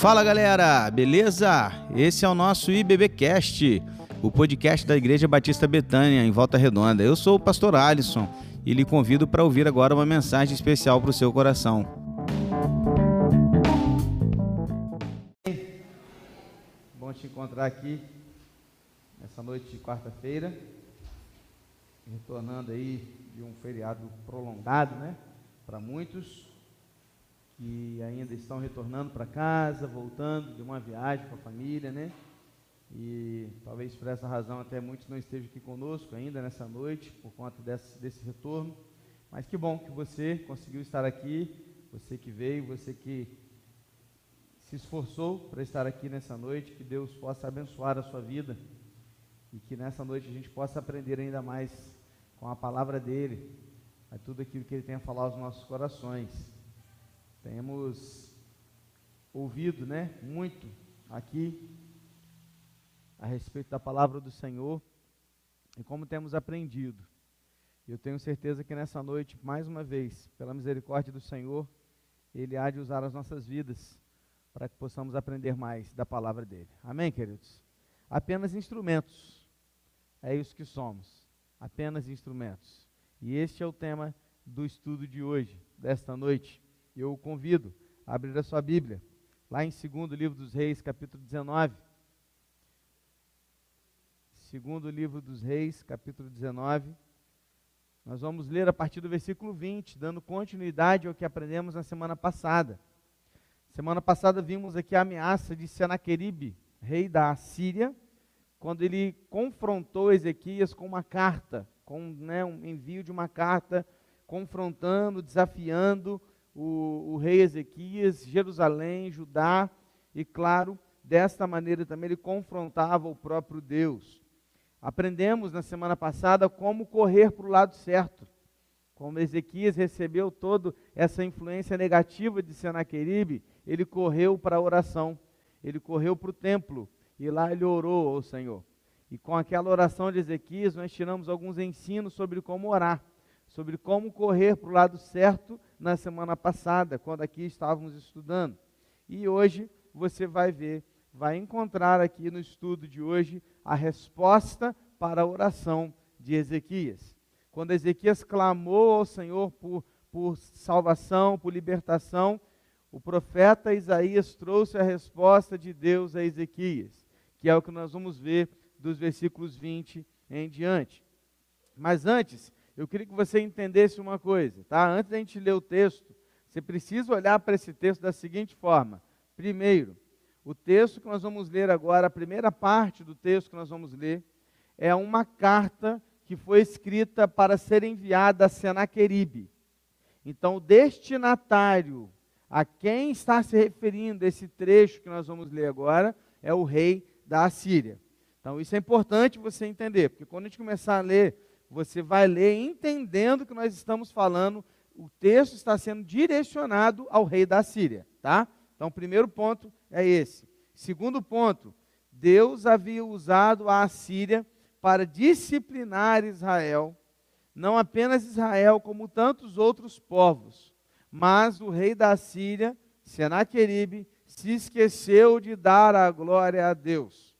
Fala galera, beleza? Esse é o nosso IBBcast, o podcast da Igreja Batista Betânia, em Volta Redonda. Eu sou o pastor Alisson e lhe convido para ouvir agora uma mensagem especial para o seu coração. Bom te encontrar aqui nessa noite de quarta-feira, retornando aí de um feriado prolongado, né? Para muitos que ainda estão retornando para casa, voltando de uma viagem com a família, né? E talvez por essa razão até muitos não estejam aqui conosco ainda nessa noite, por conta desse, desse retorno. Mas que bom que você conseguiu estar aqui, você que veio, você que se esforçou para estar aqui nessa noite, que Deus possa abençoar a sua vida e que nessa noite a gente possa aprender ainda mais com a palavra dele, a tudo aquilo que ele tem a falar aos nossos corações. Temos ouvido, né, muito aqui a respeito da palavra do Senhor e como temos aprendido. Eu tenho certeza que nessa noite, mais uma vez, pela misericórdia do Senhor, Ele há de usar as nossas vidas para que possamos aprender mais da palavra dele. Amém, queridos? Apenas instrumentos. É isso que somos. Apenas instrumentos. E este é o tema do estudo de hoje, desta noite eu o convido a abrir a sua Bíblia, lá em 2 livro dos Reis, capítulo 19. Segundo livro dos Reis, capítulo 19. Nós vamos ler a partir do versículo 20, dando continuidade ao que aprendemos na semana passada. Semana passada vimos aqui a ameaça de Senaqueribe, rei da Síria, quando ele confrontou Ezequias com uma carta, com né, um envio de uma carta, confrontando, desafiando o, o rei Ezequias, Jerusalém, Judá, e claro, desta maneira também ele confrontava o próprio Deus. Aprendemos na semana passada como correr para o lado certo. Como Ezequias recebeu toda essa influência negativa de Senaqueribe, ele correu para a oração, ele correu para o templo e lá ele orou ao Senhor. E com aquela oração de Ezequias, nós tiramos alguns ensinos sobre como orar sobre como correr para o lado certo na semana passada, quando aqui estávamos estudando. E hoje você vai ver, vai encontrar aqui no estudo de hoje a resposta para a oração de Ezequias. Quando Ezequias clamou ao Senhor por, por salvação, por libertação, o profeta Isaías trouxe a resposta de Deus a Ezequias, que é o que nós vamos ver dos versículos 20 em diante. Mas antes, eu queria que você entendesse uma coisa, tá? Antes da gente ler o texto, você precisa olhar para esse texto da seguinte forma. Primeiro, o texto que nós vamos ler agora, a primeira parte do texto que nós vamos ler, é uma carta que foi escrita para ser enviada a Senaqueribe. Então, o destinatário a quem está se referindo esse trecho que nós vamos ler agora é o rei da Assíria. Então, isso é importante você entender, porque quando a gente começar a ler você vai ler entendendo que nós estamos falando, o texto está sendo direcionado ao rei da Síria, tá? Então, o primeiro ponto é esse. Segundo ponto, Deus havia usado a Assíria para disciplinar Israel, não apenas Israel, como tantos outros povos, mas o rei da Síria, Senaqueribe, se esqueceu de dar a glória a Deus.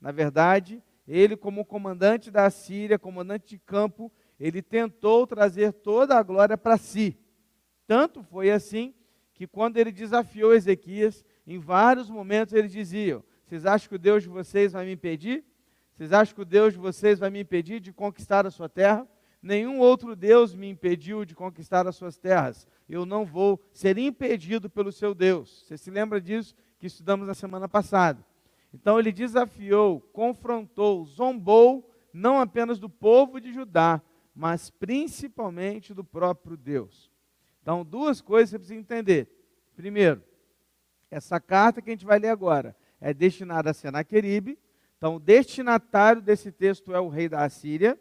Na verdade, ele, como comandante da Síria, comandante de campo, ele tentou trazer toda a glória para si. Tanto foi assim que quando ele desafiou Ezequias, em vários momentos ele dizia: Vocês acham que o Deus de vocês vai me impedir? Vocês acham que o Deus de vocês vai me impedir de conquistar a sua terra? Nenhum outro Deus me impediu de conquistar as suas terras. Eu não vou ser impedido pelo seu Deus. Você se lembra disso que estudamos na semana passada? Então ele desafiou, confrontou, zombou, não apenas do povo de Judá, mas principalmente do próprio Deus. Então, duas coisas você precisa entender. Primeiro, essa carta que a gente vai ler agora é destinada a Senaqueribe. Então, o destinatário desse texto é o rei da Assíria.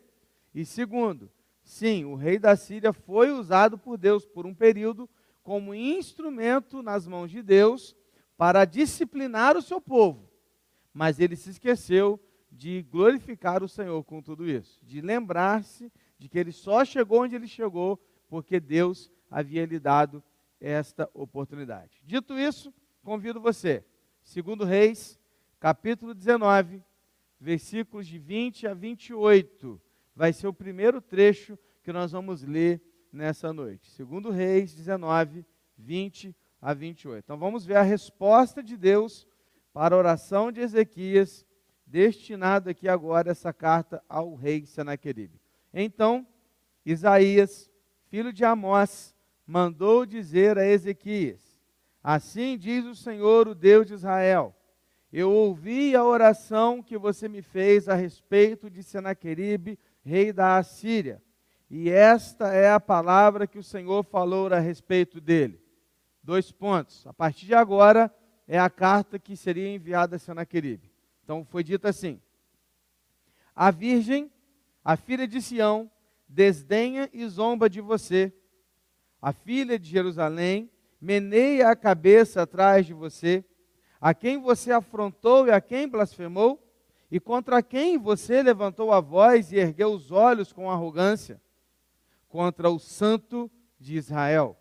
E segundo, sim, o rei da Síria foi usado por Deus por um período como instrumento nas mãos de Deus para disciplinar o seu povo mas ele se esqueceu de glorificar o Senhor com tudo isso, de lembrar-se de que ele só chegou onde ele chegou porque Deus havia lhe dado esta oportunidade. Dito isso, convido você Segundo Reis, capítulo 19, versículos de 20 a 28. Vai ser o primeiro trecho que nós vamos ler nessa noite. Segundo Reis 19, 20 a 28. Então vamos ver a resposta de Deus para a oração de Ezequias, destinado aqui agora essa carta ao rei Senaqueribe. Então, Isaías, filho de Amós, mandou dizer a Ezequias: Assim diz o Senhor, o Deus de Israel: Eu ouvi a oração que você me fez a respeito de Senaqueribe, rei da Assíria, e esta é a palavra que o Senhor falou a respeito dele. Dois pontos. A partir de agora é a carta que seria enviada a Senaqueribe. Então foi dito assim: A virgem, a filha de Sião, desdenha e zomba de você a filha de Jerusalém, meneia a cabeça atrás de você, a quem você afrontou e a quem blasfemou, e contra quem você levantou a voz e ergueu os olhos com arrogância? Contra o Santo de Israel.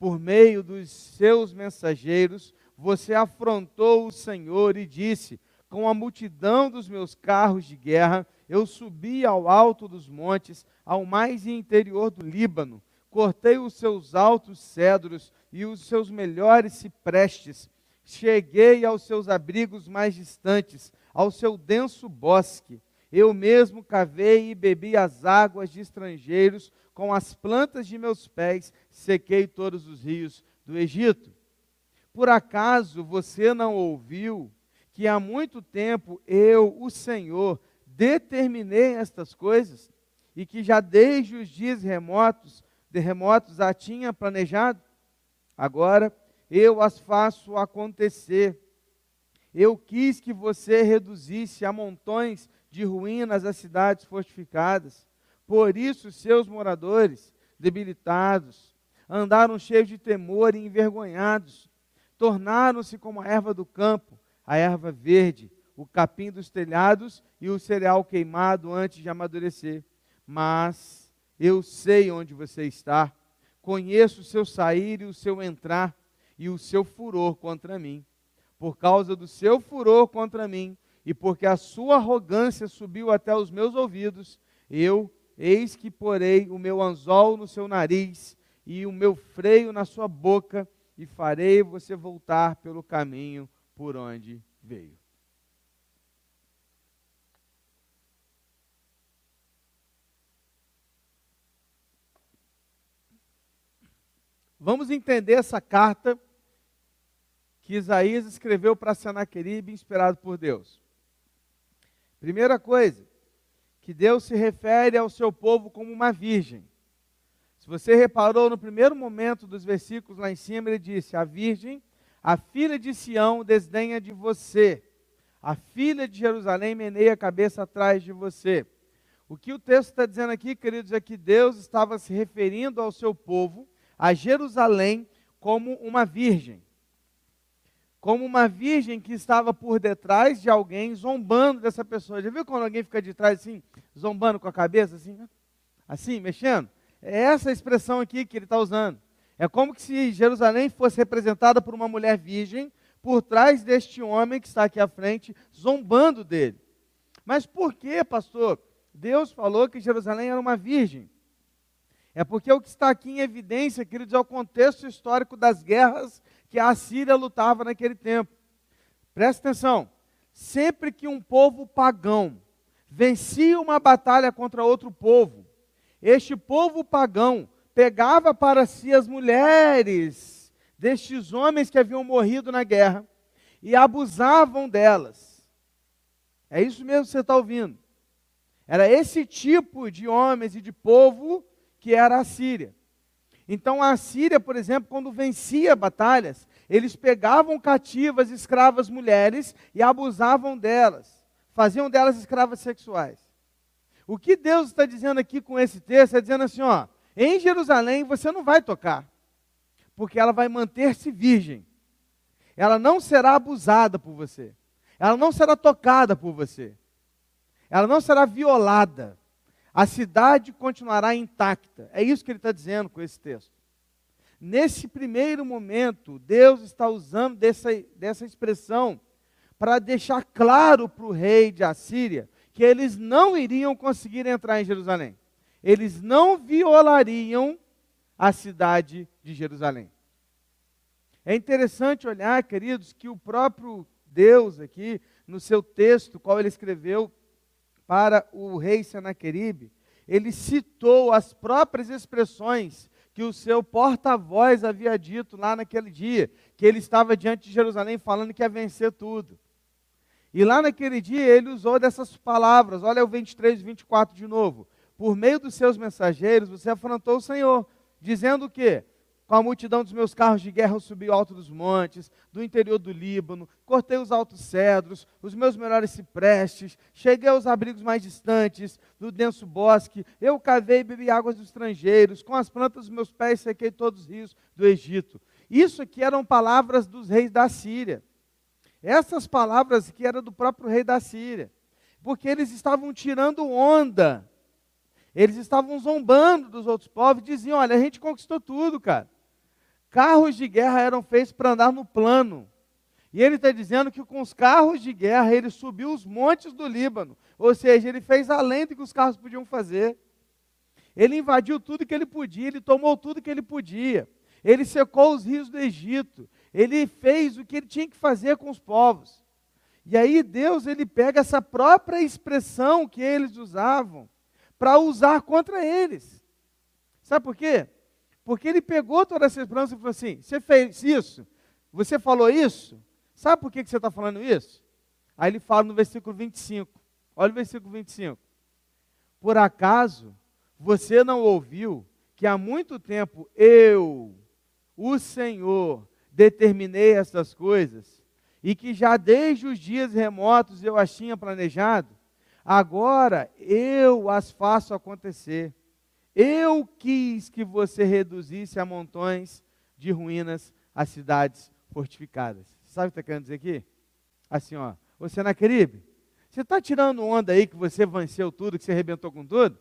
Por meio dos seus mensageiros, você afrontou o Senhor e disse: Com a multidão dos meus carros de guerra, eu subi ao alto dos montes, ao mais interior do Líbano cortei os seus altos cedros e os seus melhores ciprestes, cheguei aos seus abrigos mais distantes, ao seu denso bosque. Eu mesmo cavei e bebi as águas de estrangeiros, com as plantas de meus pés sequei todos os rios do Egito. Por acaso você não ouviu que há muito tempo eu, o Senhor, determinei estas coisas e que já desde os dias remotos terremotos a tinha planejado, agora eu as faço acontecer. Eu quis que você reduzisse a montões de ruínas as cidades fortificadas. Por isso, seus moradores, debilitados, andaram cheios de temor e envergonhados. Tornaram-se como a erva do campo, a erva verde, o capim dos telhados e o cereal queimado antes de amadurecer. Mas eu sei onde você está, conheço o seu sair e o seu entrar e o seu furor contra mim. Por causa do seu furor contra mim e porque a sua arrogância subiu até os meus ouvidos, eu, eis que porei o meu anzol no seu nariz e o meu freio na sua boca e farei você voltar pelo caminho por onde veio. Vamos entender essa carta que Isaías escreveu para Senaqueribe, inspirado por Deus. Primeira coisa, que Deus se refere ao seu povo como uma virgem. Se você reparou no primeiro momento dos versículos lá em cima, ele disse: A virgem, a filha de Sião, desdenha de você. A filha de Jerusalém meneia a cabeça atrás de você. O que o texto está dizendo aqui, queridos, é que Deus estava se referindo ao seu povo a Jerusalém como uma virgem. Como uma virgem que estava por detrás de alguém, zombando dessa pessoa. Já viu quando alguém fica de trás assim, zombando com a cabeça, assim, né? assim, mexendo? É essa expressão aqui que ele está usando. É como se Jerusalém fosse representada por uma mulher virgem, por trás deste homem que está aqui à frente, zombando dele. Mas por que, pastor? Deus falou que Jerusalém era uma virgem. É porque o que está aqui em evidência, queridos, é o contexto histórico das guerras que a Síria lutava naquele tempo. Presta atenção: sempre que um povo pagão vencia uma batalha contra outro povo, este povo pagão pegava para si as mulheres destes homens que haviam morrido na guerra e abusavam delas. É isso mesmo que você está ouvindo. Era esse tipo de homens e de povo que era a Síria. Então a Síria, por exemplo, quando vencia batalhas, eles pegavam cativas, escravas mulheres e abusavam delas, faziam delas escravas sexuais. O que Deus está dizendo aqui com esse texto é dizendo assim: ó, em Jerusalém você não vai tocar, porque ela vai manter-se virgem. Ela não será abusada por você. Ela não será tocada por você. Ela não será violada a cidade continuará intacta. É isso que ele está dizendo com esse texto. Nesse primeiro momento, Deus está usando dessa, dessa expressão para deixar claro para o rei de Assíria que eles não iriam conseguir entrar em Jerusalém. Eles não violariam a cidade de Jerusalém. É interessante olhar, queridos, que o próprio Deus aqui, no seu texto, qual ele escreveu para o rei Senaqueribe, ele citou as próprias expressões que o seu porta-voz havia dito lá naquele dia, que ele estava diante de Jerusalém falando que ia vencer tudo. E lá naquele dia ele usou dessas palavras, olha o 23 e 24 de novo. Por meio dos seus mensageiros você afrontou o Senhor, dizendo o quê? Com a multidão dos meus carros de guerra eu subi o alto dos montes, do interior do Líbano, cortei os altos cedros, os meus melhores ciprestes, cheguei aos abrigos mais distantes, do denso bosque, eu cavei e bebi águas dos estrangeiros, com as plantas dos meus pés sequei todos os rios do Egito. Isso aqui eram palavras dos reis da Síria. Essas palavras que eram do próprio rei da Síria, porque eles estavam tirando onda, eles estavam zombando dos outros povos, diziam: Olha, a gente conquistou tudo, cara. Carros de guerra eram feitos para andar no plano. E ele está dizendo que com os carros de guerra ele subiu os montes do Líbano, ou seja, ele fez além do que os carros podiam fazer. Ele invadiu tudo que ele podia, ele tomou tudo que ele podia. Ele secou os rios do Egito, ele fez o que ele tinha que fazer com os povos. E aí Deus ele pega essa própria expressão que eles usavam para usar contra eles. Sabe por quê? Porque ele pegou toda essa expressão e falou assim: você fez isso? Você falou isso? Sabe por que você está falando isso? Aí ele fala no versículo 25. Olha o versículo 25. Por acaso você não ouviu que há muito tempo eu, o Senhor, determinei essas coisas, e que já desde os dias remotos eu as tinha planejado, agora eu as faço acontecer. Eu quis que você reduzisse a montões de ruínas as cidades fortificadas. Sabe o que está querendo dizer aqui? Assim, ó, você na Caribe, você está tirando onda aí que você venceu tudo, que você arrebentou com tudo?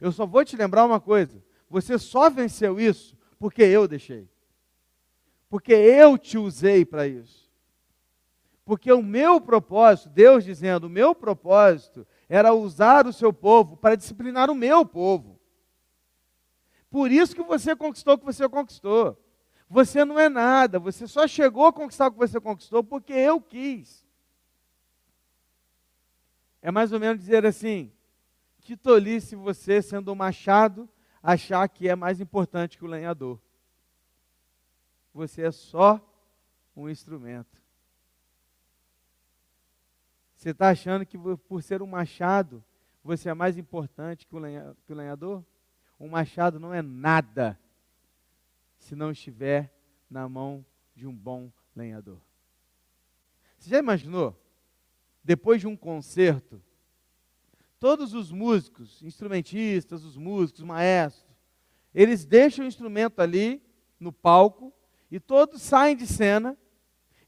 Eu só vou te lembrar uma coisa: você só venceu isso porque eu deixei porque eu te usei para isso. Porque o meu propósito, Deus dizendo, o meu propósito era usar o seu povo para disciplinar o meu povo. Por isso que você conquistou o que você conquistou. Você não é nada, você só chegou a conquistar o que você conquistou porque eu quis. É mais ou menos dizer assim: que tolice você, sendo um machado, achar que é mais importante que o lenhador você é só um instrumento. Você está achando que por ser um machado, você é mais importante que o, lenhador? Um machado não é nada se não estiver na mão de um bom lenhador. Você já imaginou? Depois de um concerto, todos os músicos, instrumentistas, os músicos, maestros, eles deixam o instrumento ali no palco e todos saem de cena,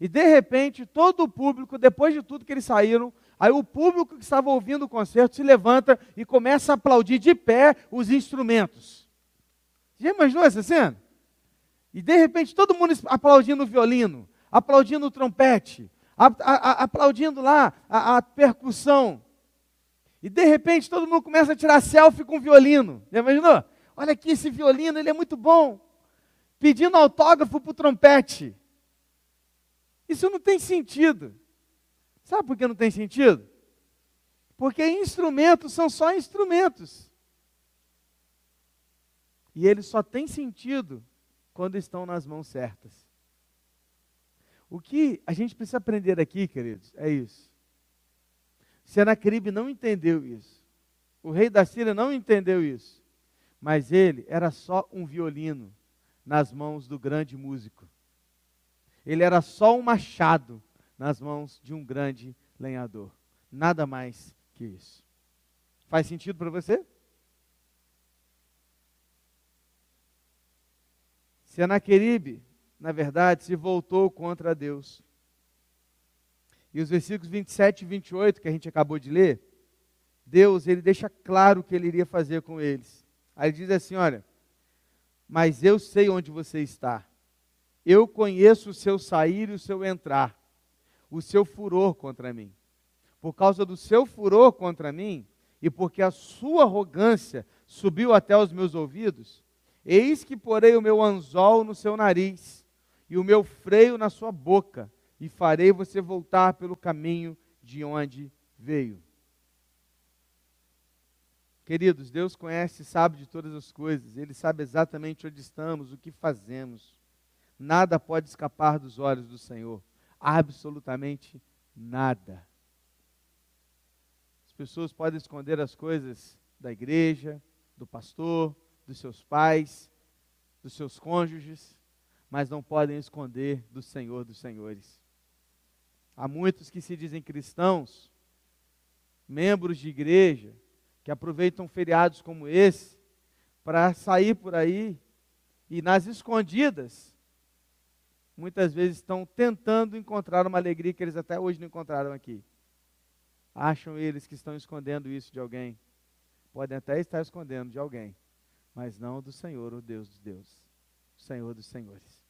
e de repente todo o público, depois de tudo que eles saíram, aí o público que estava ouvindo o concerto se levanta e começa a aplaudir de pé os instrumentos. Já imaginou essa cena? E de repente todo mundo aplaudindo o violino, aplaudindo o trompete, a, a, a, aplaudindo lá a, percussão. E de repente todo mundo começa a tirar selfie com o violino. Já imaginou? Olha aqui esse violino, ele é muito bom pedindo autógrafo para o trompete. Isso não tem sentido. Sabe por que não tem sentido? Porque instrumentos são só instrumentos. E eles só têm sentido quando estão nas mãos certas. O que a gente precisa aprender aqui, queridos, é isso. Senacribe não entendeu isso. O rei da Síria não entendeu isso. Mas ele era só um violino nas mãos do grande músico. Ele era só um machado nas mãos de um grande lenhador. Nada mais que isso. Faz sentido para você? Senaqueribe, na verdade, se voltou contra Deus. E os versículos 27 e 28 que a gente acabou de ler, Deus, ele deixa claro o que ele iria fazer com eles. Aí ele diz assim, olha, mas eu sei onde você está. Eu conheço o seu sair e o seu entrar, o seu furor contra mim. Por causa do seu furor contra mim, e porque a sua arrogância subiu até os meus ouvidos, eis que porei o meu anzol no seu nariz e o meu freio na sua boca, e farei você voltar pelo caminho de onde veio. Queridos, Deus conhece e sabe de todas as coisas, Ele sabe exatamente onde estamos, o que fazemos. Nada pode escapar dos olhos do Senhor, absolutamente nada. As pessoas podem esconder as coisas da igreja, do pastor, dos seus pais, dos seus cônjuges, mas não podem esconder do Senhor dos Senhores. Há muitos que se dizem cristãos, membros de igreja, que aproveitam feriados como esse para sair por aí e nas escondidas, muitas vezes estão tentando encontrar uma alegria que eles até hoje não encontraram aqui. Acham eles que estão escondendo isso de alguém. Podem até estar escondendo de alguém, mas não do Senhor, o Deus dos deuses, Senhor dos senhores.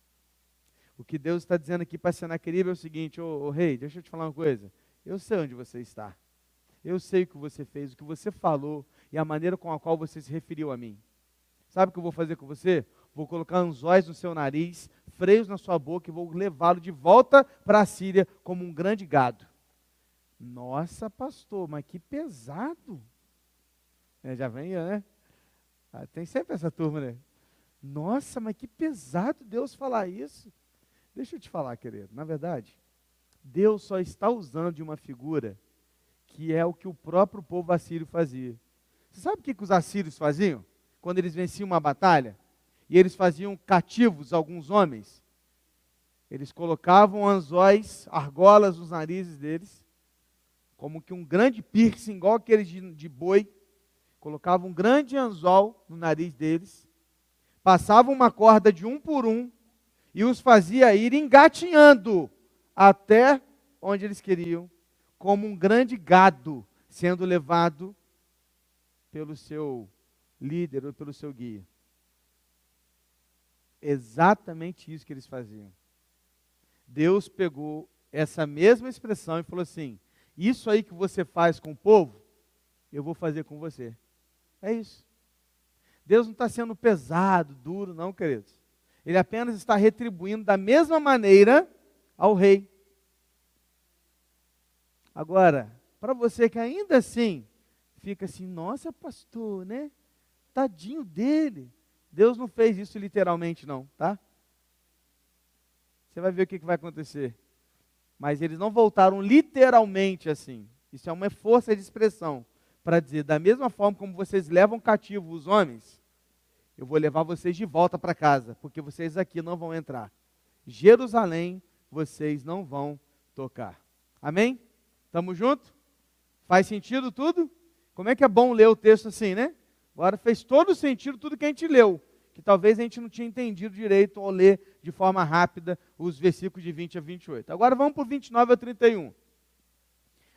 O que Deus está dizendo aqui para Senaqueribe é o seguinte, ô, ô rei, deixa eu te falar uma coisa. Eu sei onde você está. Eu sei o que você fez, o que você falou e a maneira com a qual você se referiu a mim. Sabe o que eu vou fazer com você? Vou colocar anzóis no seu nariz, freios na sua boca e vou levá-lo de volta para a Síria como um grande gado. Nossa, pastor, mas que pesado. É, já vem, né? Ah, tem sempre essa turma, né? Nossa, mas que pesado Deus falar isso. Deixa eu te falar, querido. Na verdade, Deus só está usando de uma figura que é o que o próprio povo assírio fazia. Você sabe o que, que os assírios faziam? Quando eles venciam uma batalha? E eles faziam cativos alguns homens. Eles colocavam anzóis, argolas nos narizes deles, como que um grande piercing, igual aqueles de, de boi. Colocavam um grande anzol no nariz deles, passavam uma corda de um por um e os fazia ir engatinhando até onde eles queriam como um grande gado sendo levado pelo seu líder ou pelo seu guia. Exatamente isso que eles faziam. Deus pegou essa mesma expressão e falou assim: Isso aí que você faz com o povo, eu vou fazer com você. É isso. Deus não está sendo pesado, duro, não, queridos. Ele apenas está retribuindo da mesma maneira ao rei. Agora, para você que ainda assim fica assim, nossa, pastor, né? Tadinho dele. Deus não fez isso literalmente, não, tá? Você vai ver o que, vai acontecer. Mas eles não voltaram literalmente assim. Isso é uma força de expressão para dizer, da mesma forma como vocês levam cativo os homens, eu vou levar vocês de volta para casa, porque vocês aqui não vão entrar. Jerusalém, vocês não vão tocar. Amém? Estamos juntos? Faz sentido tudo? Como é que é bom ler o texto assim, né? Agora fez todo sentido tudo que a gente leu, que talvez a gente não tinha entendido direito ao ler de forma rápida os versículos de 20 a 28. Agora vamos para o 29 a 31.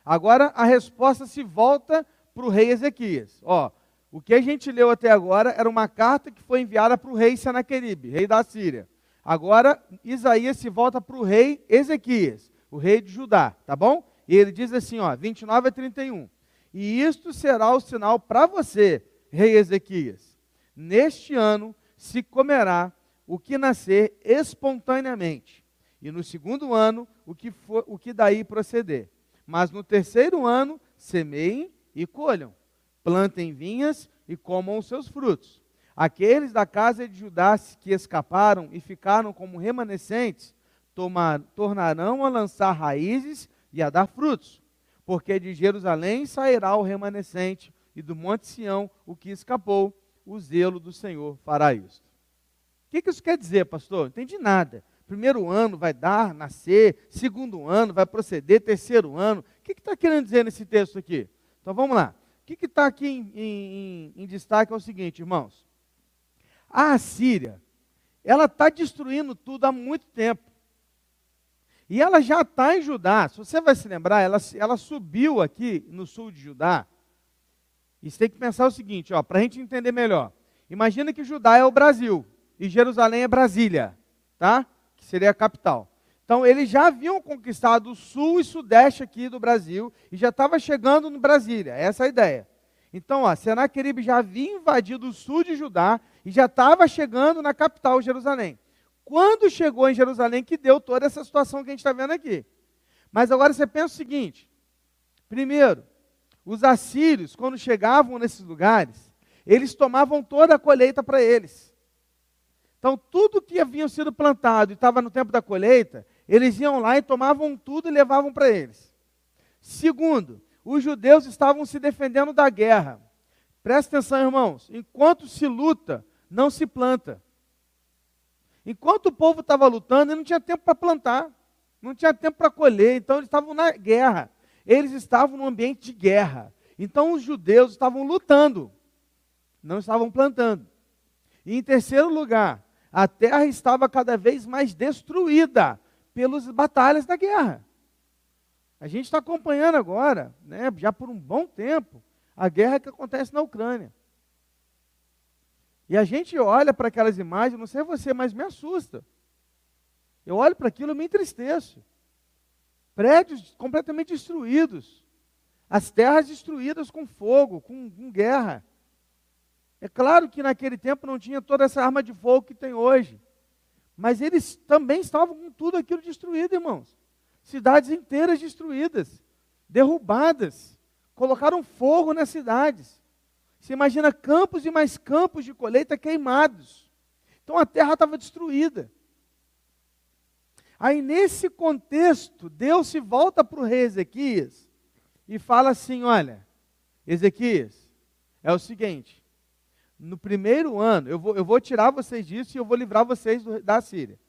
Agora a resposta se volta para o rei Ezequias. Ó, o que a gente leu até agora era uma carta que foi enviada para o rei Senaqueribe, rei da Síria. Agora Isaías se volta para o rei Ezequias, o rei de Judá, tá bom? E ele diz assim, ó, 29 a 31. E isto será o sinal para você, rei Ezequias. Neste ano se comerá o que nascer espontaneamente, e no segundo ano o que, for, o que daí proceder. Mas no terceiro ano semeiem e colham, plantem vinhas e comam os seus frutos. Aqueles da casa de Judá que escaparam e ficaram como remanescentes, tomar, tornarão a lançar raízes e a dar frutos, porque de Jerusalém sairá o remanescente, e do Monte Sião o que escapou, o zelo do Senhor fará isso. O que, que isso quer dizer, pastor? Não entendi nada. Primeiro ano vai dar, nascer, segundo ano vai proceder, terceiro ano. O que está querendo dizer nesse texto aqui? Então vamos lá. O que está aqui em, em, em destaque é o seguinte, irmãos. A Assíria, ela está destruindo tudo há muito tempo. E ela já está em Judá. Se você vai se lembrar, ela, ela subiu aqui no sul de Judá. E você tem que pensar o seguinte, para a gente entender melhor. Imagina que Judá é o Brasil. e Jerusalém é Brasília, tá? Que seria a capital. Então, eles já haviam conquistado o sul e sudeste aqui do Brasil e já estava chegando no Brasília. Essa é a ideia. Então, ó, Senaqueribe já havia invadido o sul de Judá e já estava chegando na capital, Jerusalém. Quando chegou em Jerusalém, que deu toda essa situação que a gente está vendo aqui. Mas agora você pensa o seguinte: primeiro, os assírios, quando chegavam nesses lugares, eles tomavam toda a colheita para eles. Então, tudo que havia sido plantado e estava no tempo da colheita, eles iam lá e tomavam tudo e levavam para eles. Segundo, os judeus estavam se defendendo da guerra. Presta atenção, irmãos. Enquanto se luta, não se planta. Enquanto o povo estava lutando, ele não tinha tempo para plantar, não tinha tempo para colher, então eles estavam na guerra. Eles estavam num ambiente de guerra. Então os judeus estavam lutando, não estavam plantando. E em terceiro lugar, a terra estava cada vez mais destruída pelas batalhas da guerra. A gente está acompanhando agora, né, já por um bom tempo, a guerra que acontece na Ucrânia. E a gente olha para aquelas imagens, não sei você, mas me assusta. Eu olho para aquilo e me entristeço. Prédios completamente destruídos. As terras destruídas com fogo, com, com guerra. É claro que naquele tempo não tinha toda essa arma de fogo que tem hoje. Mas eles também estavam com tudo aquilo destruído, irmãos. Cidades inteiras destruídas, derrubadas. Colocaram fogo nas cidades. Você imagina campos e mais campos de colheita queimados. Então a terra estava destruída. Aí nesse contexto, Deus se volta para o rei Ezequias e fala assim: Olha, Ezequias, é o seguinte, no primeiro ano, eu vou, eu vou tirar vocês disso e eu vou livrar vocês do, da Síria.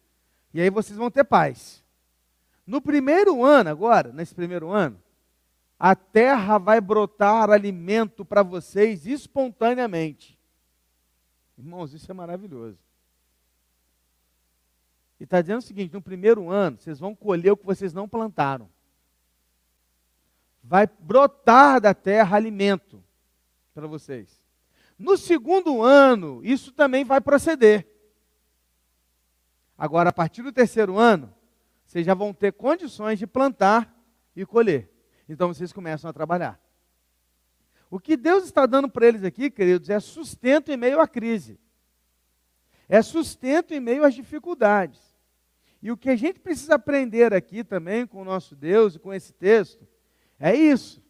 E aí vocês vão ter paz. No primeiro ano, agora, nesse primeiro ano, a terra vai brotar alimento para vocês espontaneamente. Irmãos, isso é maravilhoso. E está dizendo o seguinte: no primeiro ano, vocês vão colher o que vocês não plantaram. Vai brotar da terra alimento para vocês. No segundo ano, isso também vai proceder. Agora, a partir do terceiro ano, vocês já vão ter condições de plantar e colher. Então vocês começam a trabalhar. O que Deus está dando para eles aqui, queridos, é sustento em meio à crise. É sustento em meio às dificuldades. E o que a gente precisa aprender aqui também com o nosso Deus e com esse texto é isso.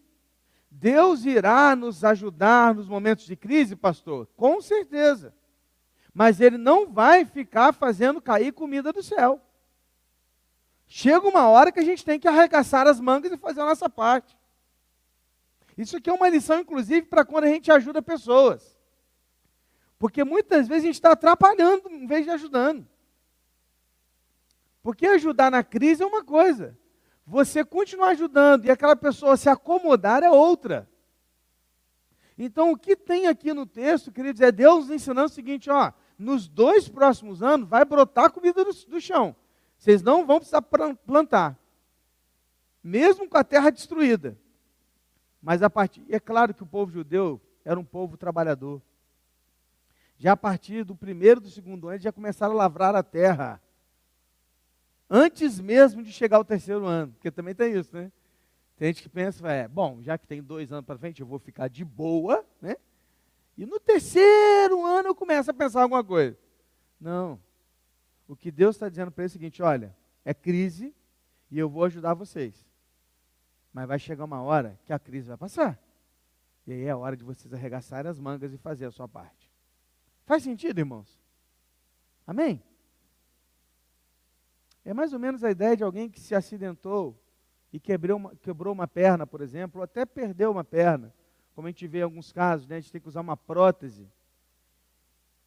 Deus irá nos ajudar nos momentos de crise, pastor? Com certeza. Mas Ele não vai ficar fazendo cair comida do céu. Chega uma hora que a gente tem que arregaçar as mangas e fazer a nossa parte. Isso aqui é uma lição, inclusive, para quando a gente ajuda pessoas. Porque muitas vezes a gente está atrapalhando em vez de ajudando. Porque ajudar na crise é uma coisa. Você continuar ajudando e aquela pessoa se acomodar é outra. Então, o que tem aqui no texto, queridos, é Deus ensinando o seguinte: ó, nos dois próximos anos vai brotar comida do, do chão. Vocês não vão precisar plantar, mesmo com a terra destruída. Mas a partir, é claro que o povo judeu era um povo trabalhador. Já a partir do primeiro do segundo ano, já começaram a lavrar a terra. Antes mesmo de chegar ao terceiro ano, porque também tem isso, né? Tem gente que pensa, é, bom, já que tem dois anos para frente, eu vou ficar de boa, né? E no terceiro ano eu começo a pensar alguma coisa. Não. O que Deus está dizendo para ele é o seguinte: olha, é crise e eu vou ajudar vocês. Mas vai chegar uma hora que a crise vai passar. E aí é a hora de vocês arregaçarem as mangas e fazer a sua parte. Faz sentido, irmãos? Amém? É mais ou menos a ideia de alguém que se acidentou e quebrou uma, quebrou uma perna, por exemplo, ou até perdeu uma perna. Como a gente vê em alguns casos, né, a gente tem que usar uma prótese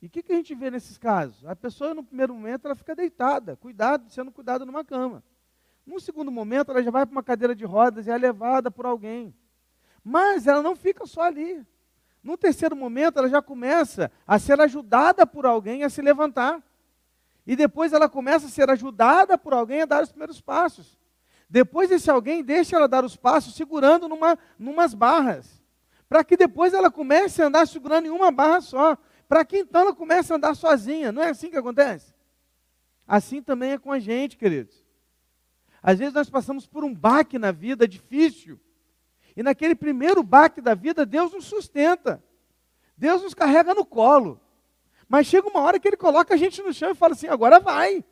e o que, que a gente vê nesses casos? A pessoa, no primeiro momento, ela fica deitada, cuidado, sendo cuidada numa cama. No segundo momento, ela já vai para uma cadeira de rodas e é levada por alguém. Mas ela não fica só ali. No terceiro momento, ela já começa a ser ajudada por alguém a se levantar. E depois ela começa a ser ajudada por alguém a dar os primeiros passos. Depois esse alguém deixa ela dar os passos segurando numa, numas barras. Para que depois ela comece a andar segurando em uma barra só para que então ela comece a andar sozinha. Não é assim que acontece? Assim também é com a gente, queridos. Às vezes nós passamos por um baque na vida difícil. E naquele primeiro baque da vida, Deus nos sustenta. Deus nos carrega no colo. Mas chega uma hora que Ele coloca a gente no chão e fala assim: agora vai.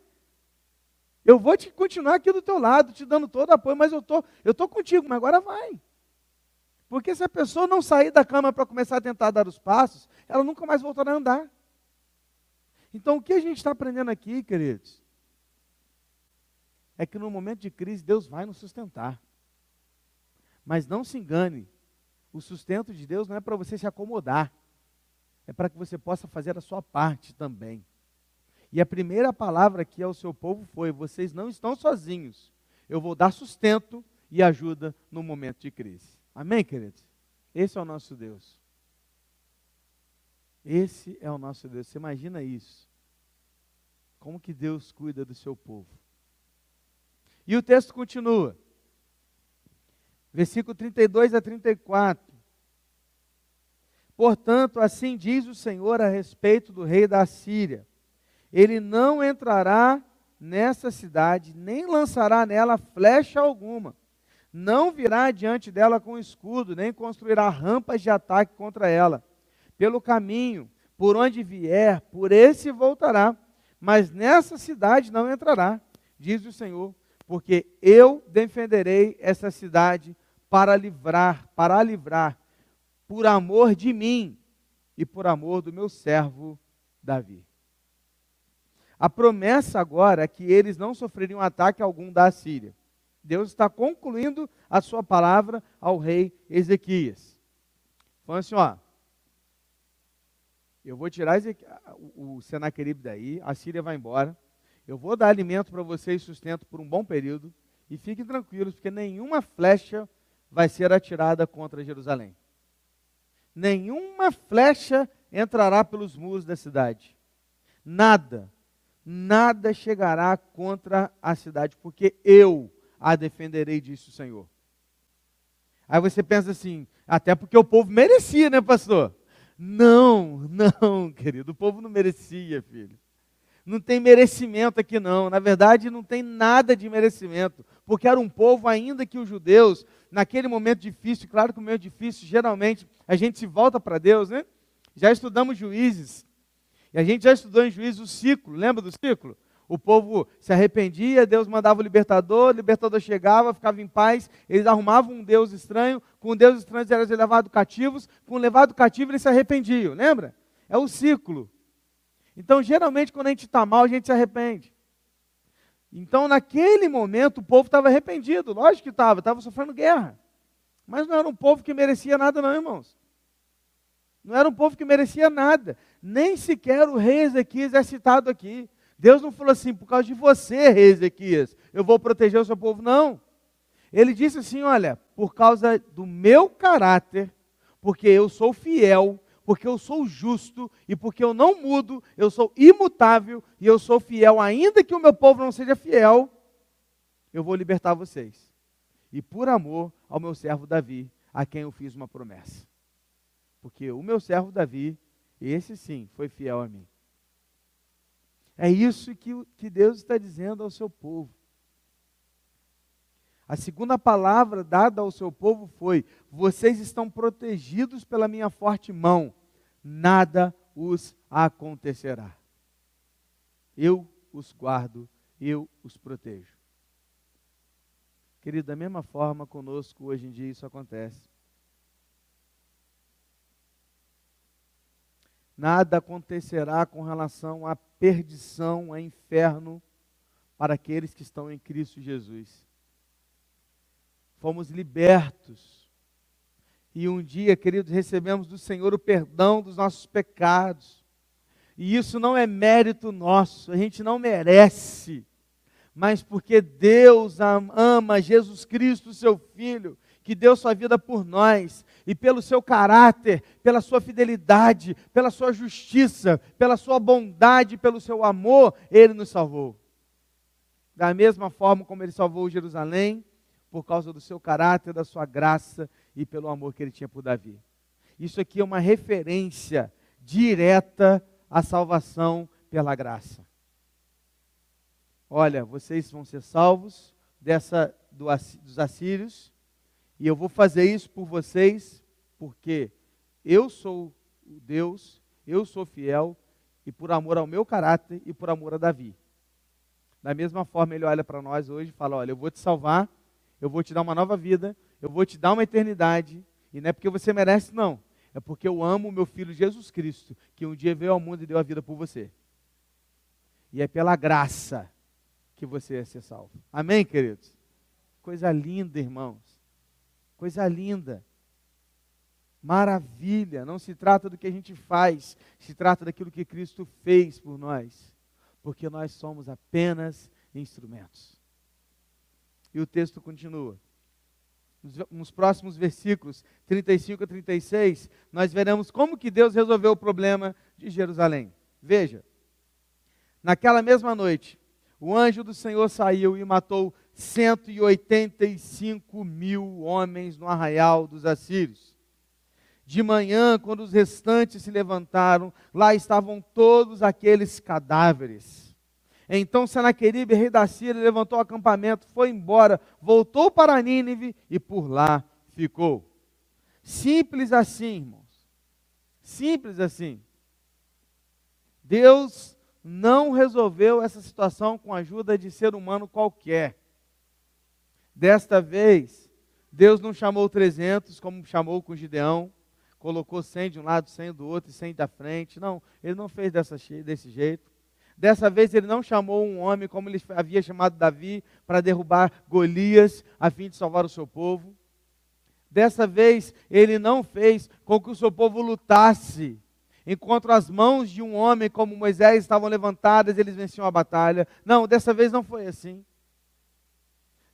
Eu vou te continuar aqui do teu lado, te dando todo apoio, mas eu tô, eu tô contigo, mas agora vai. Porque se a pessoa não sair da cama para começar a tentar dar os passos, ela nunca mais voltará a andar. Então o que a gente está aprendendo aqui, queridos, é que no momento de crise Deus vai nos sustentar. Mas não se engane, o sustento de Deus não é para você se acomodar, é para que você possa fazer a sua parte também. E a primeira palavra aqui ao seu povo foi: vocês não estão sozinhos. Eu vou dar sustento e ajuda no momento de crise. Amém, queridos? Esse é o nosso Deus. Esse é o nosso Deus. Você imagina isso? Como que Deus cuida do seu povo? E o texto continua. Versículo 32 a 34. Portanto, assim diz o Senhor a respeito do rei da Síria ele não entrará nessa cidade, nem lançará nela flecha alguma. Não virá diante dela com escudo, nem construirá rampas de ataque contra ela. Pelo caminho, por onde vier, por esse voltará, mas nessa cidade não entrará, diz o Senhor, porque eu defenderei essa cidade para livrar, para livrar, por amor de mim e por amor do meu servo Davi. A promessa agora é que eles não sofreriam ataque algum da Síria. Deus está concluindo a sua palavra ao rei Ezequias. Falando assim, ó, eu vou tirar o Senaqueribe daí, a Síria vai embora, eu vou dar alimento para vocês, sustento por um bom período, e fiquem tranquilos, porque nenhuma flecha vai ser atirada contra Jerusalém. Nenhuma flecha entrará pelos muros da cidade. Nada nada chegará contra a cidade, porque eu a defenderei, disse o Senhor. Aí você pensa assim, até porque o povo merecia, né, pastor? Não, não, querido, o povo não merecia, filho. Não tem merecimento aqui, não. Na verdade, não tem nada de merecimento, porque era um povo, ainda que os judeus, naquele momento difícil, claro que o momento difícil, geralmente, a gente se volta para Deus, né? Já estudamos juízes, e a gente já estudou em juízo o ciclo, lembra do ciclo? O povo se arrependia, Deus mandava o libertador, o libertador chegava, ficava em paz, eles arrumavam um Deus estranho, com o Deus estranho eles eram levados cativos, com o levado cativo eles se arrependiam, lembra? É o ciclo. Então, geralmente, quando a gente está mal, a gente se arrepende. Então, naquele momento, o povo estava arrependido, lógico que estava, estava sofrendo guerra. Mas não era um povo que merecia nada, não, irmãos. Não era um povo que merecia nada. Nem sequer o rei Ezequias é citado aqui. Deus não falou assim, por causa de você, rei Ezequias, eu vou proteger o seu povo. Não. Ele disse assim: olha, por causa do meu caráter, porque eu sou fiel, porque eu sou justo e porque eu não mudo, eu sou imutável e eu sou fiel, ainda que o meu povo não seja fiel, eu vou libertar vocês. E por amor ao meu servo Davi, a quem eu fiz uma promessa. Porque o meu servo Davi, esse sim, foi fiel a mim. É isso que, que Deus está dizendo ao seu povo. A segunda palavra dada ao seu povo foi: Vocês estão protegidos pela minha forte mão, nada os acontecerá. Eu os guardo, eu os protejo. Querido, da mesma forma conosco hoje em dia isso acontece. Nada acontecerá com relação à perdição, ao inferno, para aqueles que estão em Cristo Jesus. Fomos libertos. E um dia, queridos, recebemos do Senhor o perdão dos nossos pecados. E isso não é mérito nosso, a gente não merece. Mas porque Deus ama Jesus Cristo, seu Filho, que deu sua vida por nós, e pelo seu caráter, pela sua fidelidade, pela sua justiça, pela sua bondade, pelo seu amor, ele nos salvou. Da mesma forma como ele salvou Jerusalém, por causa do seu caráter, da sua graça e pelo amor que ele tinha por Davi. Isso aqui é uma referência direta à salvação pela graça. Olha, vocês vão ser salvos dessa do, dos assírios, e eu vou fazer isso por vocês, porque eu sou Deus, eu sou fiel, e por amor ao meu caráter e por amor a Davi. Da mesma forma, ele olha para nós hoje e fala: Olha, eu vou te salvar, eu vou te dar uma nova vida, eu vou te dar uma eternidade, e não é porque você merece, não. É porque eu amo o meu filho Jesus Cristo, que um dia veio ao mundo e deu a vida por você. E é pela graça que você ia ser salvo. Amém, queridos? Coisa linda, irmãos. Coisa linda. Maravilha. Não se trata do que a gente faz, se trata daquilo que Cristo fez por nós. Porque nós somos apenas instrumentos. E o texto continua. Nos próximos versículos 35 a 36, nós veremos como que Deus resolveu o problema de Jerusalém. Veja, naquela mesma noite, o anjo do Senhor saiu e matou 185 mil homens no arraial dos assírios. De manhã, quando os restantes se levantaram, lá estavam todos aqueles cadáveres. Então Senaqueribe, rei da Síria, levantou o acampamento, foi embora, voltou para Nínive e por lá ficou. Simples assim, irmãos. Simples assim. Deus não resolveu essa situação com a ajuda de ser humano qualquer. Desta vez, Deus não chamou 300 como chamou com Gideão, colocou 100 de um lado, 100 do outro e 100 da frente. Não, ele não fez dessa, desse jeito. Dessa vez ele não chamou um homem como ele havia chamado Davi para derrubar Golias a fim de salvar o seu povo. Dessa vez ele não fez com que o seu povo lutasse enquanto as mãos de um homem como Moisés estavam levantadas, eles venciam a batalha. Não, dessa vez não foi assim.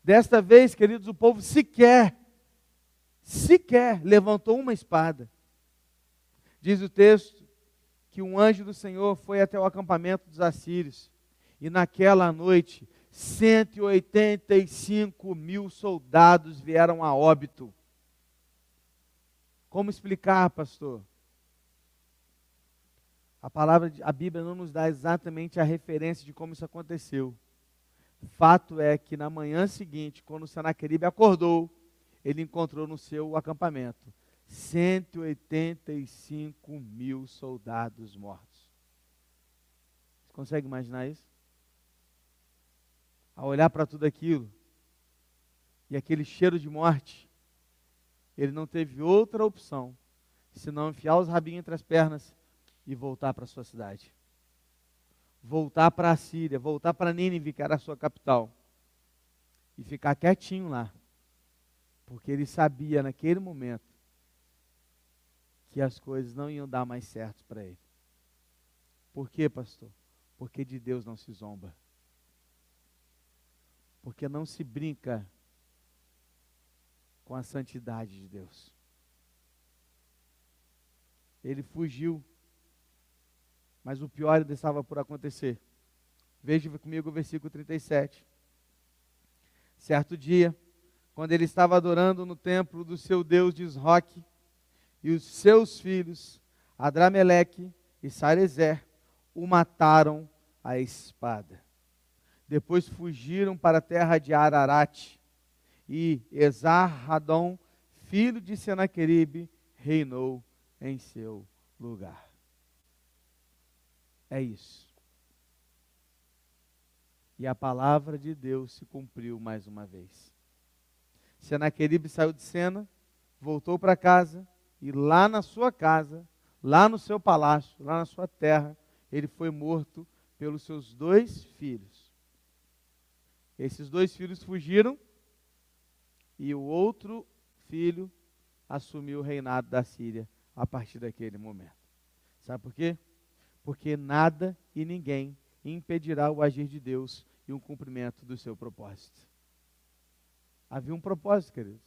Desta vez, queridos, o povo sequer, sequer levantou uma espada. Diz o texto que um anjo do Senhor foi até o acampamento dos assírios, e naquela noite, 185 mil soldados vieram a óbito. Como explicar, pastor? A palavra, a Bíblia não nos dá exatamente a referência de como isso aconteceu. Fato é que na manhã seguinte, quando Senaqueribe acordou, ele encontrou no seu acampamento 185 mil soldados mortos. Você consegue imaginar isso? Ao olhar para tudo aquilo e aquele cheiro de morte, ele não teve outra opção senão enfiar os rabinhos entre as pernas e voltar para sua cidade. Voltar para a Síria, voltar para Nínive, que era a sua capital. E ficar quietinho lá. Porque ele sabia naquele momento que as coisas não iam dar mais certo para ele. Por quê, pastor? Porque de Deus não se zomba. Porque não se brinca com a santidade de Deus. Ele fugiu mas o pior ainda estava por acontecer. Veja comigo o versículo 37. Certo dia, quando ele estava adorando no templo do seu Deus de Isroque, e os seus filhos, Adrameleque e Sarezer, o mataram à espada. Depois fugiram para a terra de Ararat, e Esar-Radom, filho de Senaqueribe, reinou em seu lugar. É isso. E a palavra de Deus se cumpriu mais uma vez. Senaqueribe saiu de cena, voltou para casa, e lá na sua casa, lá no seu palácio, lá na sua terra, ele foi morto pelos seus dois filhos. Esses dois filhos fugiram e o outro filho assumiu o reinado da Síria a partir daquele momento. Sabe por quê? Porque nada e ninguém impedirá o agir de Deus e o cumprimento do seu propósito. Havia um propósito, queridos.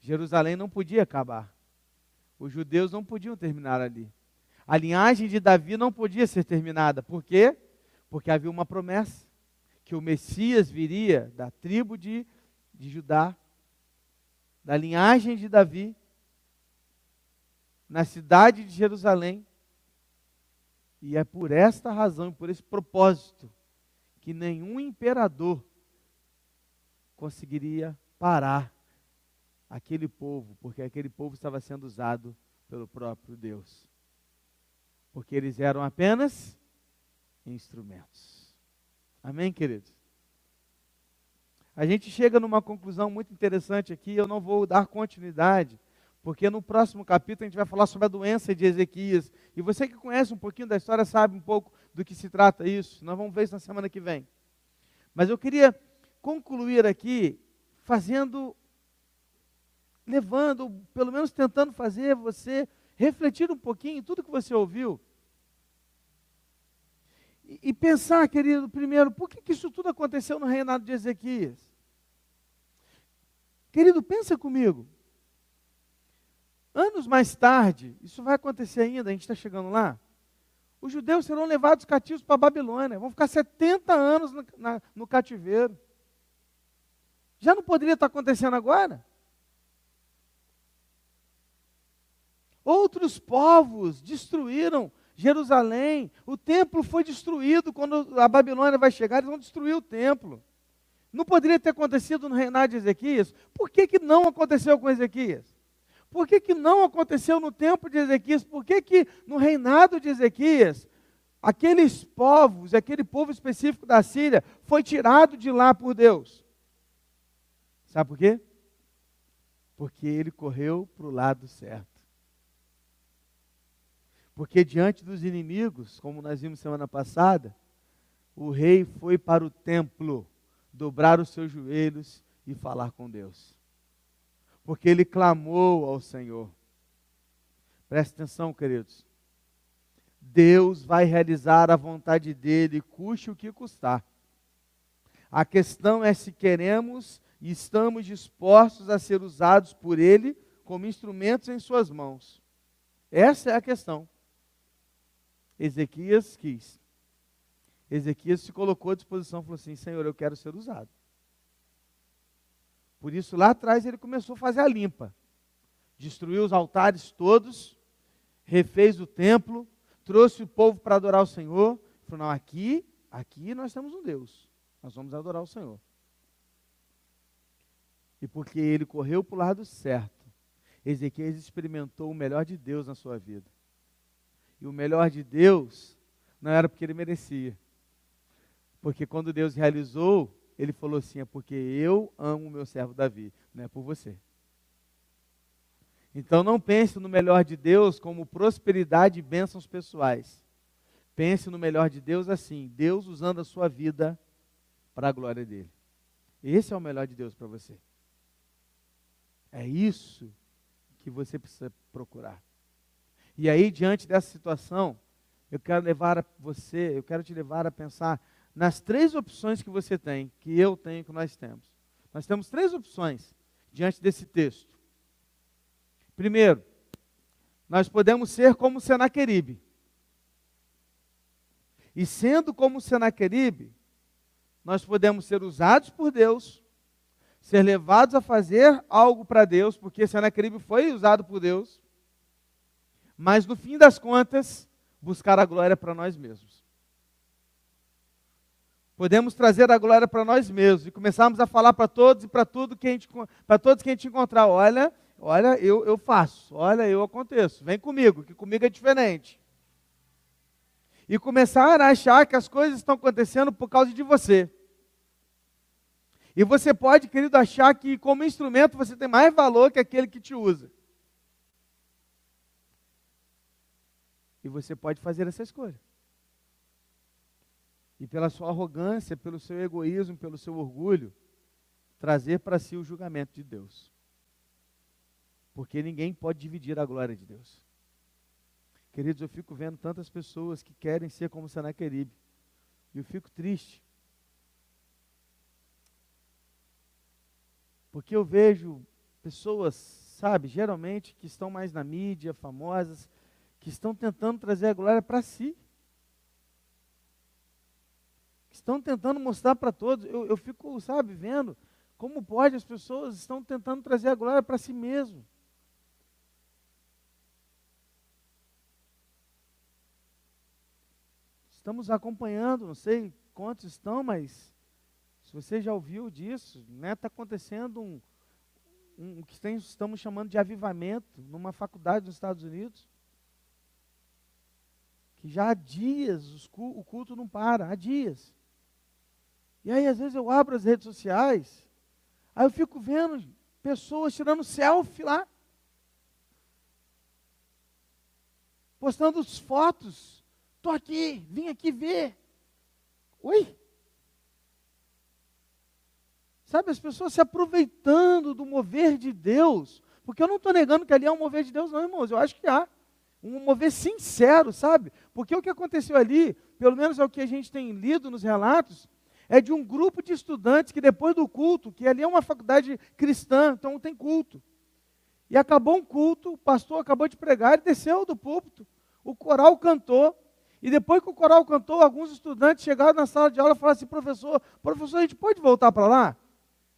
Jerusalém não podia acabar. Os judeus não podiam terminar ali. A linhagem de Davi não podia ser terminada. Por quê? Porque havia uma promessa que o Messias viria da tribo de, de Judá, da linhagem de Davi, na cidade de Jerusalém. E é por esta razão, por esse propósito, que nenhum imperador conseguiria parar aquele povo, porque aquele povo estava sendo usado pelo próprio Deus. Porque eles eram apenas instrumentos. Amém, queridos? A gente chega numa conclusão muito interessante aqui, eu não vou dar continuidade, porque no próximo capítulo a gente vai falar sobre a doença de Ezequias. E você que conhece um pouquinho da história sabe um pouco do que se trata isso. Nós vamos ver isso na semana que vem. Mas eu queria concluir aqui fazendo, levando, pelo menos tentando fazer você refletir um pouquinho em tudo que você ouviu. E, e pensar, querido, primeiro, por que, que isso tudo aconteceu no reinado de Ezequias? Querido, pensa comigo. Anos mais tarde, isso vai acontecer ainda, a gente está chegando lá. Os judeus serão levados cativos para a Babilônia, vão ficar 70 anos no, na, no cativeiro. Já não poderia estar acontecendo agora? Outros povos destruíram Jerusalém, o templo foi destruído quando a Babilônia vai chegar, eles vão destruir o templo. Não poderia ter acontecido no reinado de Ezequias? Por que, que não aconteceu com Ezequias? Por que, que não aconteceu no tempo de Ezequias? Por que, que no reinado de Ezequias, aqueles povos, aquele povo específico da Síria, foi tirado de lá por Deus? Sabe por quê? Porque ele correu para o lado certo. Porque diante dos inimigos, como nós vimos semana passada, o rei foi para o templo dobrar os seus joelhos e falar com Deus. Porque ele clamou ao Senhor. Preste atenção, queridos. Deus vai realizar a vontade dele, custe o que custar. A questão é se queremos e estamos dispostos a ser usados por ele como instrumentos em suas mãos. Essa é a questão. Ezequias quis. Ezequias se colocou à disposição e falou assim: Senhor, eu quero ser usado. Por isso, lá atrás, ele começou a fazer a limpa. Destruiu os altares todos, refez o templo, trouxe o povo para adorar o Senhor. Falou: Não, aqui, aqui nós temos um Deus. Nós vamos adorar o Senhor. E porque ele correu para o lado certo, Ezequias experimentou o melhor de Deus na sua vida. E o melhor de Deus não era porque ele merecia. Porque quando Deus realizou, ele falou assim: é porque eu amo o meu servo Davi, não é por você. Então não pense no melhor de Deus como prosperidade e bênçãos pessoais. Pense no melhor de Deus assim: Deus usando a sua vida para a glória dele. Esse é o melhor de Deus para você. É isso que você precisa procurar. E aí, diante dessa situação, eu quero levar você, eu quero te levar a pensar nas três opções que você tem, que eu tenho, que nós temos. Nós temos três opções diante desse texto. Primeiro, nós podemos ser como Senaqueribe. E sendo como Senaqueribe, nós podemos ser usados por Deus, ser levados a fazer algo para Deus, porque Senaqueribe foi usado por Deus, mas no fim das contas, buscar a glória para nós mesmos. Podemos trazer a glória para nós mesmos e começarmos a falar para todos e para tudo que a gente para todos que a gente encontrar, olha, olha, eu, eu faço, olha, eu aconteço, vem comigo, que comigo é diferente. E começar a achar que as coisas estão acontecendo por causa de você. E você pode, querido, achar que como instrumento você tem mais valor que aquele que te usa. E você pode fazer essa escolha. E pela sua arrogância, pelo seu egoísmo, pelo seu orgulho, trazer para si o julgamento de Deus. Porque ninguém pode dividir a glória de Deus. Queridos, eu fico vendo tantas pessoas que querem ser como Senaqueribe. E eu fico triste. Porque eu vejo pessoas, sabe, geralmente que estão mais na mídia, famosas, que estão tentando trazer a glória para si estão tentando mostrar para todos. Eu, eu fico, sabe, vendo como pode as pessoas estão tentando trazer a glória para si mesmo. Estamos acompanhando, não sei quantos estão, mas se você já ouviu disso, está né, tá acontecendo um, um, o que tem, estamos chamando de avivamento numa faculdade nos Estados Unidos. Que já há dias o culto não para, há dias. E aí, às vezes, eu abro as redes sociais, aí eu fico vendo pessoas tirando selfie lá. Postando fotos. Estou aqui, vim aqui ver. Oi? Sabe, as pessoas se aproveitando do mover de Deus. Porque eu não estou negando que ali é um mover de Deus, não, irmãos. Eu acho que há. Um mover sincero, sabe? Porque o que aconteceu ali, pelo menos é o que a gente tem lido nos relatos, é de um grupo de estudantes que depois do culto, que ali é uma faculdade cristã, então tem culto. E acabou um culto, o pastor acabou de pregar, ele desceu do púlpito, o coral cantou, e depois que o coral cantou, alguns estudantes chegaram na sala de aula e falaram assim, professor, professor, a gente pode voltar para lá?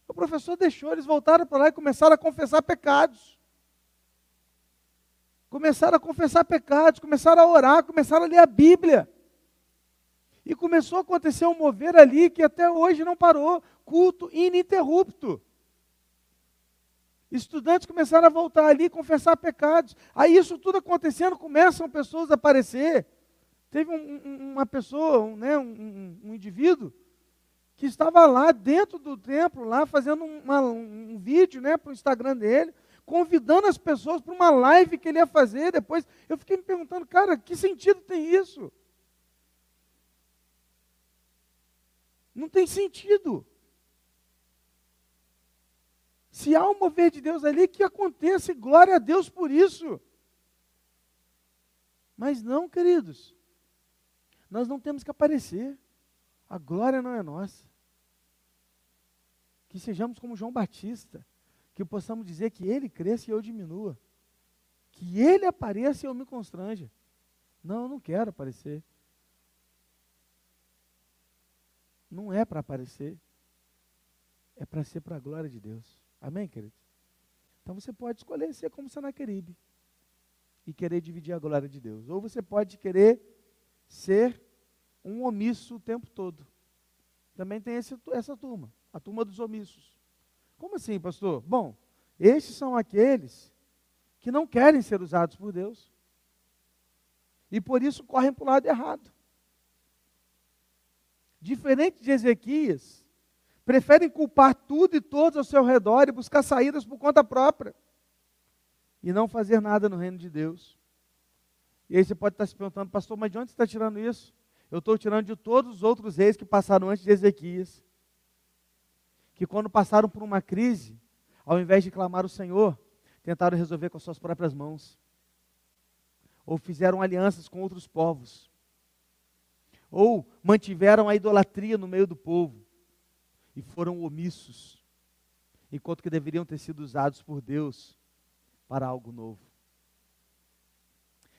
O professor deixou, eles voltaram para lá e começaram a confessar pecados. Começaram a confessar pecados, começaram a orar, começaram a ler a Bíblia. E começou a acontecer um mover ali que até hoje não parou culto ininterrupto. Estudantes começaram a voltar ali, confessar pecados. Aí isso tudo acontecendo, começam pessoas a aparecer. Teve um, um, uma pessoa, um, né, um, indivíduo, que estava lá dentro do templo, lá fazendo uma, um, vídeo né, para o Instagram dele, convidando as pessoas para uma live que ele ia fazer. Depois eu fiquei me perguntando, cara, que sentido tem isso? Não tem sentido. Se há um mover de Deus ali, que aconteça, e glória a Deus por isso. Mas não, queridos, nós não temos que aparecer. A glória não é nossa. Que sejamos como João Batista, que possamos dizer que ele cresça e eu diminua. Que ele apareça e eu me constranja. Não, eu não quero aparecer. Não é para aparecer. É para ser para a glória de Deus. Amém, queridos? Então você pode escolher ser como Sanaqueribe e querer dividir a glória de Deus. Ou você pode querer ser um omisso o tempo todo. Também tem esse, essa turma, a turma dos omissos. Como assim, pastor? Bom, estes são aqueles que não querem ser usados por Deus. E por isso correm para o lado errado. Diferente de Ezequias, preferem culpar tudo e todos ao seu redor e buscar saídas por conta própria. E não fazer nada no reino de Deus. E aí você pode estar se perguntando, pastor, mas de onde você está tirando isso? Eu estou tirando de todos os outros reis que passaram antes de Ezequias. Que quando passaram por uma crise, ao invés de clamar o Senhor, tentaram resolver com as suas próprias mãos. Ou fizeram alianças com outros povos. Ou mantiveram a idolatria no meio do povo. E foram omissos. Enquanto que deveriam ter sido usados por Deus para algo novo.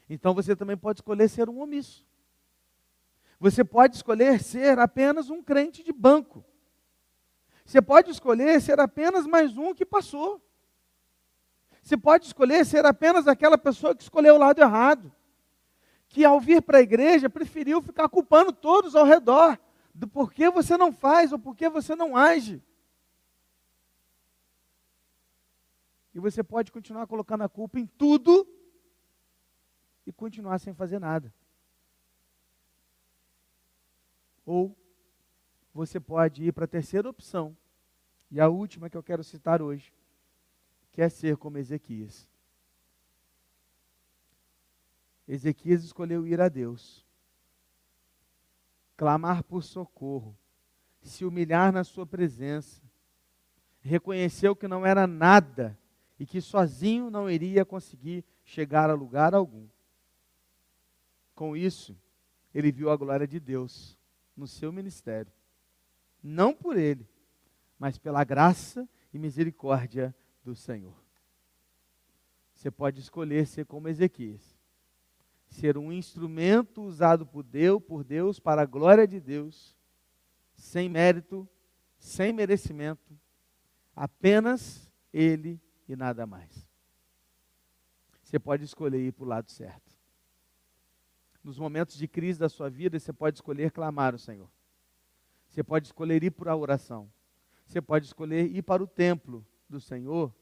Então você também pode escolher ser um omisso. Você pode escolher ser apenas um crente de banco. Você pode escolher ser apenas mais um que passou. Você pode escolher ser apenas aquela pessoa que escolheu o lado errado. Que ao vir para a igreja preferiu ficar culpando todos ao redor do porquê você não faz ou porquê você não age. E você pode continuar colocando a culpa em tudo e continuar sem fazer nada. Ou você pode ir para a terceira opção, e a última que eu quero citar hoje, que é ser como Ezequias. Ezequias escolheu ir a Deus, clamar por socorro, se humilhar na sua presença, reconheceu que não era nada e que sozinho não iria conseguir chegar a lugar algum. Com isso, ele viu a glória de Deus no seu ministério. Não por ele, mas pela graça e misericórdia do Senhor. Você pode escolher ser como Ezequias, ser um instrumento usado por Deus, por Deus para a glória de Deus, sem mérito, sem merecimento, apenas ele e nada mais. Você pode escolher ir para o lado certo. nos momentos de crise da sua vida, você pode escolher clamar o Senhor. Você pode escolher ir para a oração. Você pode escolher ir para o templo do Senhor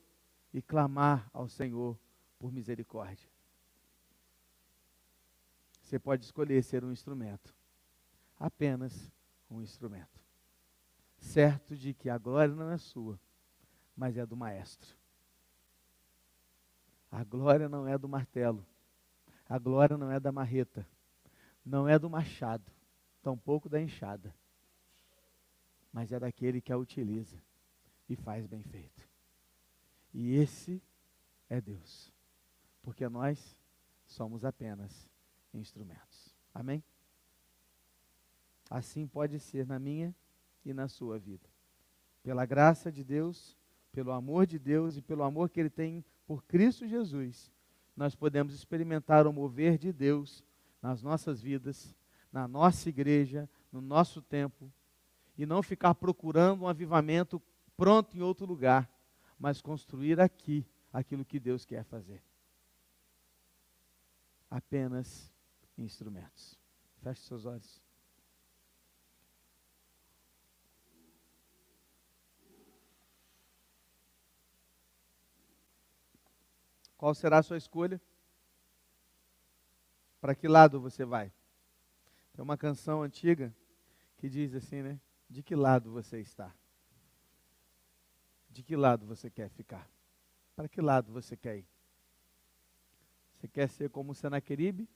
e clamar ao Senhor por misericórdia. Você pode escolher ser um instrumento, apenas um instrumento, certo de que a glória não é sua, mas é do Maestro. A glória não é do martelo, a glória não é da marreta, não é do machado, tampouco da enxada, mas é daquele que a utiliza e faz bem feito. E esse é Deus, porque nós somos apenas instrumentos. Amém? Assim pode ser na minha e na sua vida. Pela graça de Deus, pelo amor de Deus e pelo amor que Ele tem por Cristo Jesus, nós podemos experimentar o mover de Deus nas nossas vidas, na nossa igreja, no nosso tempo, e não ficar procurando um avivamento pronto em outro lugar, mas construir aqui aquilo que Deus quer fazer. Apenas instrumentos. Feche seus olhos. Qual será a sua escolha? Para que lado você vai? Tem uma canção antiga que diz assim, né? De que lado você está? De que lado você quer ficar? Para que lado você quer ir? Você quer ser como Senaqueribe?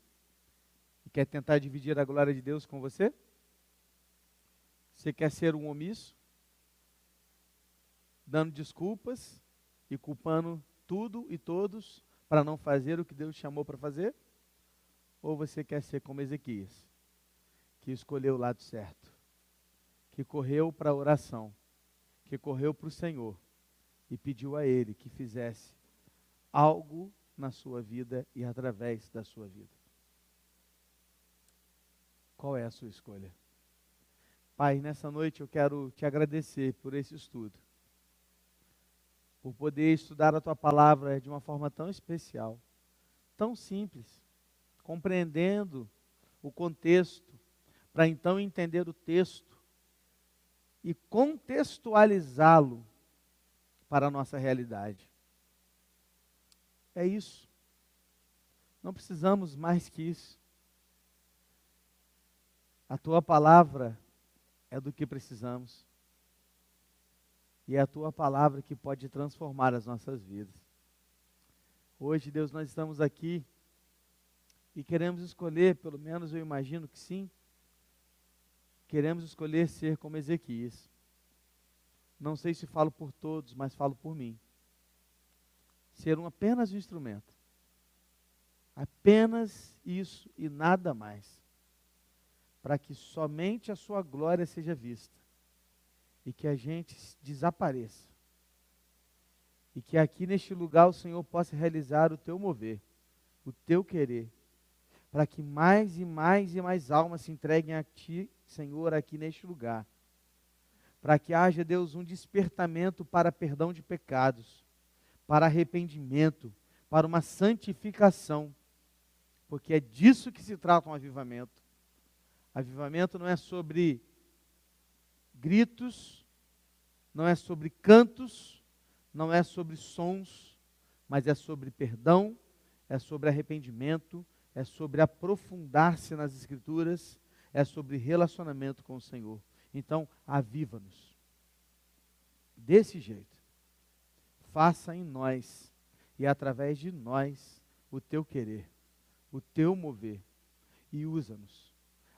E quer tentar dividir a glória de Deus com você? Você quer ser um omisso? Dando desculpas e culpando tudo e todos para não fazer o que Deus chamou para fazer? Ou você quer ser como Ezequias, que escolheu o lado certo, que correu para a oração, que correu para o Senhor e pediu a Ele que fizesse algo na sua vida e através da sua vida? Qual é a sua escolha? Pai, nessa noite eu quero te agradecer por esse estudo, por poder estudar a tua palavra de uma forma tão especial, tão simples, compreendendo o contexto, para então entender o texto e contextualizá-lo para a nossa realidade. É isso. Não precisamos mais que isso. A tua palavra é do que precisamos. E é a tua palavra que pode transformar as nossas vidas. Hoje, Deus, nós estamos aqui e queremos escolher, pelo menos eu imagino que sim, queremos escolher ser como Ezequias. Não sei se falo por todos, mas falo por mim. Ser um, apenas um instrumento. Apenas isso e nada mais para que somente a sua glória seja vista e que a gente desapareça. E que aqui neste lugar o Senhor possa realizar o teu mover, o teu querer, para que mais e mais e mais almas se entreguem a ti, Senhor, aqui neste lugar. Para que haja, Deus, um despertamento para perdão de pecados, para arrependimento, para uma santificação, porque é disso que se trata um avivamento Avivamento não é sobre gritos, não é sobre cantos, não é sobre sons, mas é sobre perdão, é sobre arrependimento, é sobre aprofundar-se nas Escrituras, é sobre relacionamento com o Senhor. Então, aviva-nos. Desse jeito, faça em nós e através de nós o teu querer, o teu mover, e usa-nos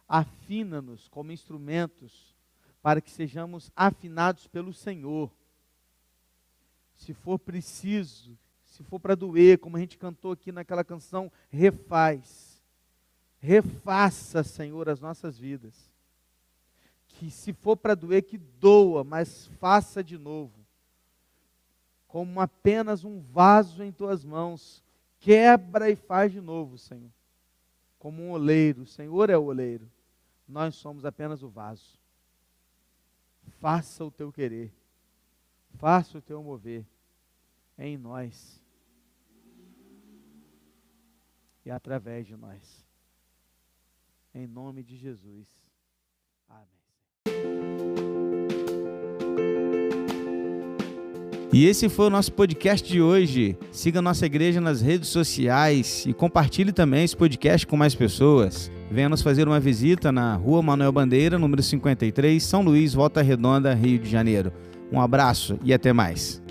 afina-nos como instrumentos para que sejamos afinados pelo Senhor. Se for preciso, se for para doer, como a gente cantou aqui naquela canção, refaz. Refaça, Senhor, as nossas vidas. Que se for para doer, que doa, mas faça de novo. Como apenas um vaso em tuas mãos. Quebra e faz de novo, Senhor como um oleiro. O Senhor é o oleiro. Nós somos apenas o vaso. Faça o teu querer. Faça o teu mover em nós e através de nós. em nome de Jesus. Amém. E esse foi o nosso podcast de hoje. Siga nossa igreja nas redes sociais e compartilhe também esse podcast com mais pessoas. Venha nos fazer uma visita na Rua Manuel Bandeira, número 53, São Luís, Volta Redonda, Rio de Janeiro. Um abraço e até mais.